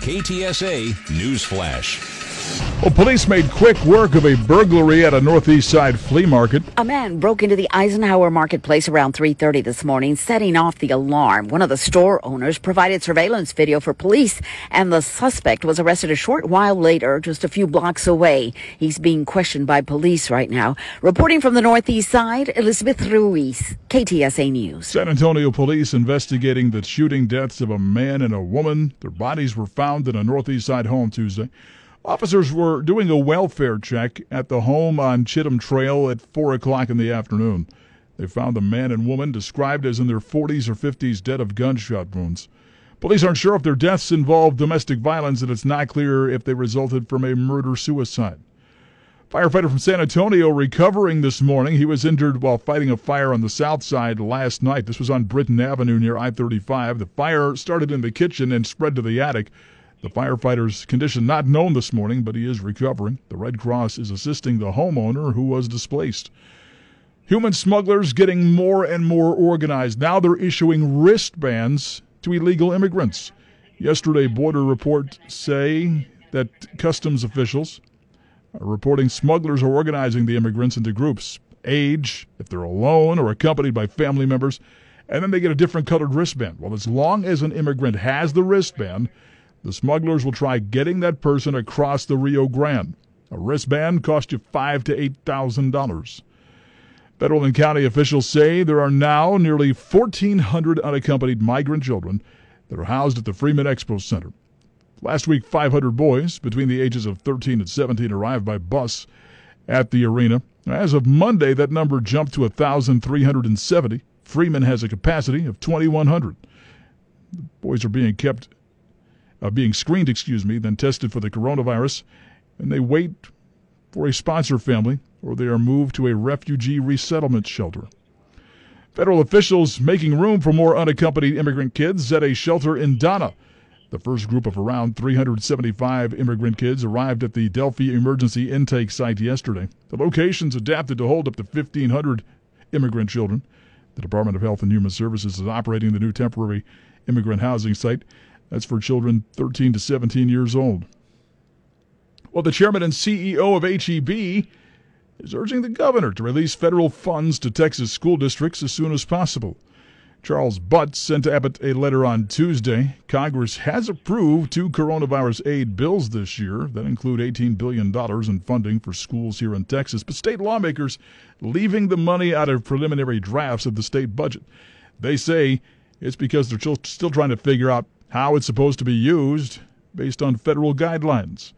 KTSA News Flash. Well, police made quick work of a burglary at a northeast side flea market. A man broke into the Eisenhower Marketplace around 3:30 this morning, setting off the alarm. One of the store owners provided surveillance video for police, and the suspect was arrested a short while later, just a few blocks away. He's being questioned by police right now. Reporting from the northeast side, Elizabeth Ruiz, KTSA News. San Antonio police investigating the shooting deaths of a man and a woman. Their bodies were found in a northeast side home Tuesday. Officers were doing a welfare check at the home on Chittum Trail at 4 o'clock in the afternoon. They found the man and woman described as in their 40s or 50s dead of gunshot wounds. Police aren't sure if their deaths involved domestic violence, and it's not clear if they resulted from a murder suicide. Firefighter from San Antonio recovering this morning. He was injured while fighting a fire on the south side last night. This was on Britton Avenue near I 35. The fire started in the kitchen and spread to the attic. The firefighter's condition not known this morning, but he is recovering. The Red Cross is assisting the homeowner who was displaced. Human smugglers getting more and more organized. Now they're issuing wristbands to illegal immigrants. Yesterday, border reports say that customs officials are reporting smugglers are organizing the immigrants into groups, age, if they're alone or accompanied by family members, and then they get a different colored wristband. Well, as long as an immigrant has the wristband, the smugglers will try getting that person across the Rio Grande. A wristband costs you five to eight thousand dollars. Federal and county officials say there are now nearly 1,400 unaccompanied migrant children that are housed at the Freeman Expo Center. Last week, 500 boys between the ages of 13 and 17 arrived by bus at the arena. As of Monday, that number jumped to 1,370. Freeman has a capacity of 2,100. The boys are being kept uh, being screened, excuse me, then tested for the coronavirus, and they wait for a sponsor family or they are moved to a refugee resettlement shelter. Federal officials making room for more unaccompanied immigrant kids at a shelter in Donna. The first group of around 375 immigrant kids arrived at the Delphi Emergency Intake Site yesterday. The location's adapted to hold up to 1,500 immigrant children. The Department of Health and Human Services is operating the new temporary immigrant housing site. That's for children 13 to 17 years old. Well, the chairman and CEO of HEB is urging the governor to release federal funds to Texas school districts as soon as possible. Charles Butt sent Abbott a letter on Tuesday. Congress has approved two coronavirus aid bills this year that include $18 billion in funding for schools here in Texas, but state lawmakers leaving the money out of preliminary drafts of the state budget. They say it's because they're still trying to figure out how it's supposed to be used based on federal guidelines.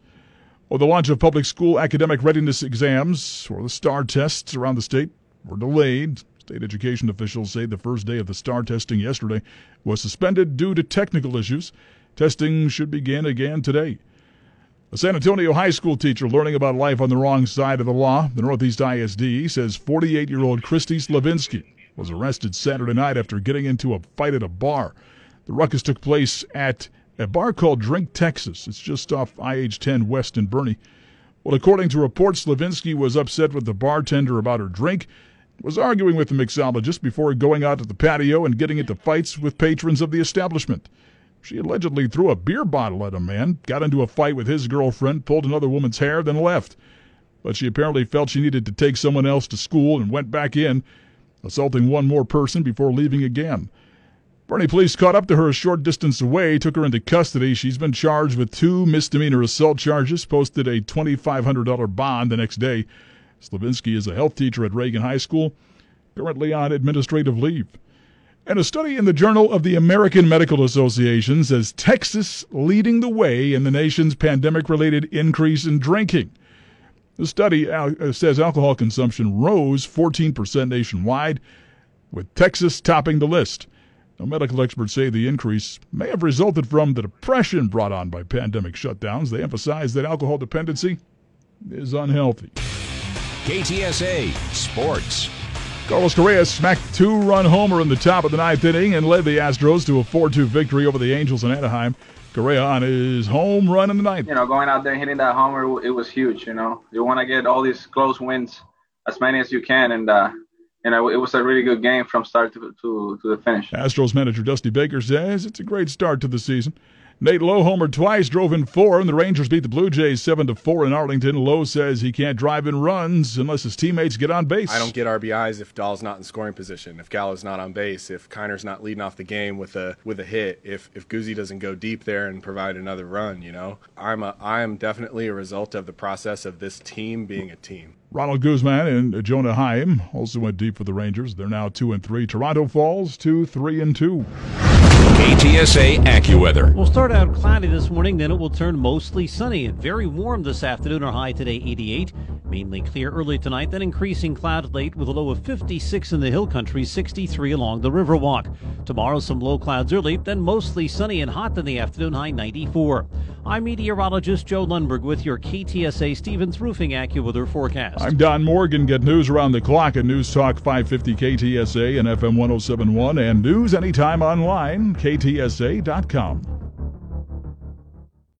Well, the launch of public school academic readiness exams, or the STAAR tests around the state, were delayed. State education officials say the first day of the STAAR testing yesterday was suspended due to technical issues. Testing should begin again today. A San Antonio high school teacher learning about life on the wrong side of the law, the Northeast ISD, says 48 year old Christy Slavinsky was arrested Saturday night after getting into a fight at a bar. The ruckus took place at a bar called Drink Texas. It's just off IH 10 West in Boerne. Well, according to reports, Slavinsky was upset with the bartender about her drink, was arguing with the mixologist before going out to the patio and getting into fights with patrons of the establishment. She allegedly threw a beer bottle at a man, got into a fight with his girlfriend, pulled another woman's hair, then left. But she apparently felt she needed to take someone else to school and went back in, assaulting one more person before leaving again. Boerne police caught up to her a short distance away, took her into custody. She's been charged with two misdemeanor assault charges, posted a $2,500 bond the next day. Slavinsky is a health teacher at Reagan High School, currently on administrative leave. And a study in the Journal of the American Medical Association says Texas leading the way in the nation's pandemic related increase in drinking. The study uh, says alcohol consumption rose 14% nationwide, with Texas topping the list. Now, medical experts say the increase may have resulted from the depression brought on by pandemic shutdowns. They emphasize that alcohol dependency is unhealthy. KTSA Sports. Carlos Correa smacked two-run homer in the top of the ninth inning and led the Astros to a 4-2 victory over the Angels in Anaheim. Correa on his home run in the ninth. You know, going out there hitting that homer, it was huge. You know, you want to get all these close wins, as many as you can, and uh, you know, it was a really good game from start to, to, to the finish. Astros manager Dusty Baker says it's a great start to the season. Nate Lowe homered twice, drove in four, and the Rangers beat the Blue Jays seven to four in Arlington. Lowe says he can't drive in runs unless his teammates get on base. I don't get RBIs if Dahl's not in scoring position, if Gallo's not on base, if Kiner's not leading off the game with a with a hit, if if Guzzi doesn't go deep there and provide another run. You know, I'm a I am definitely a result of the process of this team being a team. Ronald Guzman and Jonah Heim also went deep for the Rangers. They're now two and three. Toronto falls to three and two. KTSA AccuWeather. We'll start out cloudy this morning, then it will turn mostly sunny and very warm this afternoon. Our high today 88. Mainly clear early tonight, then increasing cloud late with a low of 56 in the hill country, 63 along the Riverwalk. Tomorrow, some low clouds early, then mostly sunny and hot in the afternoon, high 94. I'm meteorologist Joe Lundberg with your KTSA Stevens Roofing AccuWeather forecast. I'm Don Morgan. Get news around the clock at News Talk 550 KTSA and FM 1071 and news anytime online, ktsa.com.